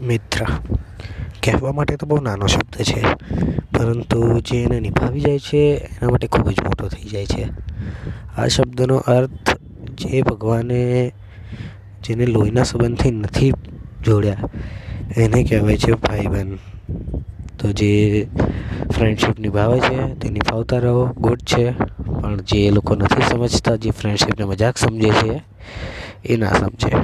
મિત્ર. કહેવા માટે તો બહુ નાનો શબ્દ છે, પરંતુ જે એને નિભાવી જાય છે, એના માટે ખૂબ જ મોટો થઈ જાય છે. આ શબ્દનો અર્થ જે ભગવાને જેને લોહીના સંબંધથી નથી જોડ્યા, એને કહેવાય છે ભાઈબંધ. તો જે ફ્રેન્ડશિપ નિભાવે છે, તે નિભાવતા રહો ગુડ છે. પણ જે લોકો નથી સમજતા, જે ફ્રેન્ડશિપને મજાક સમજે છે, એ ના સમજે.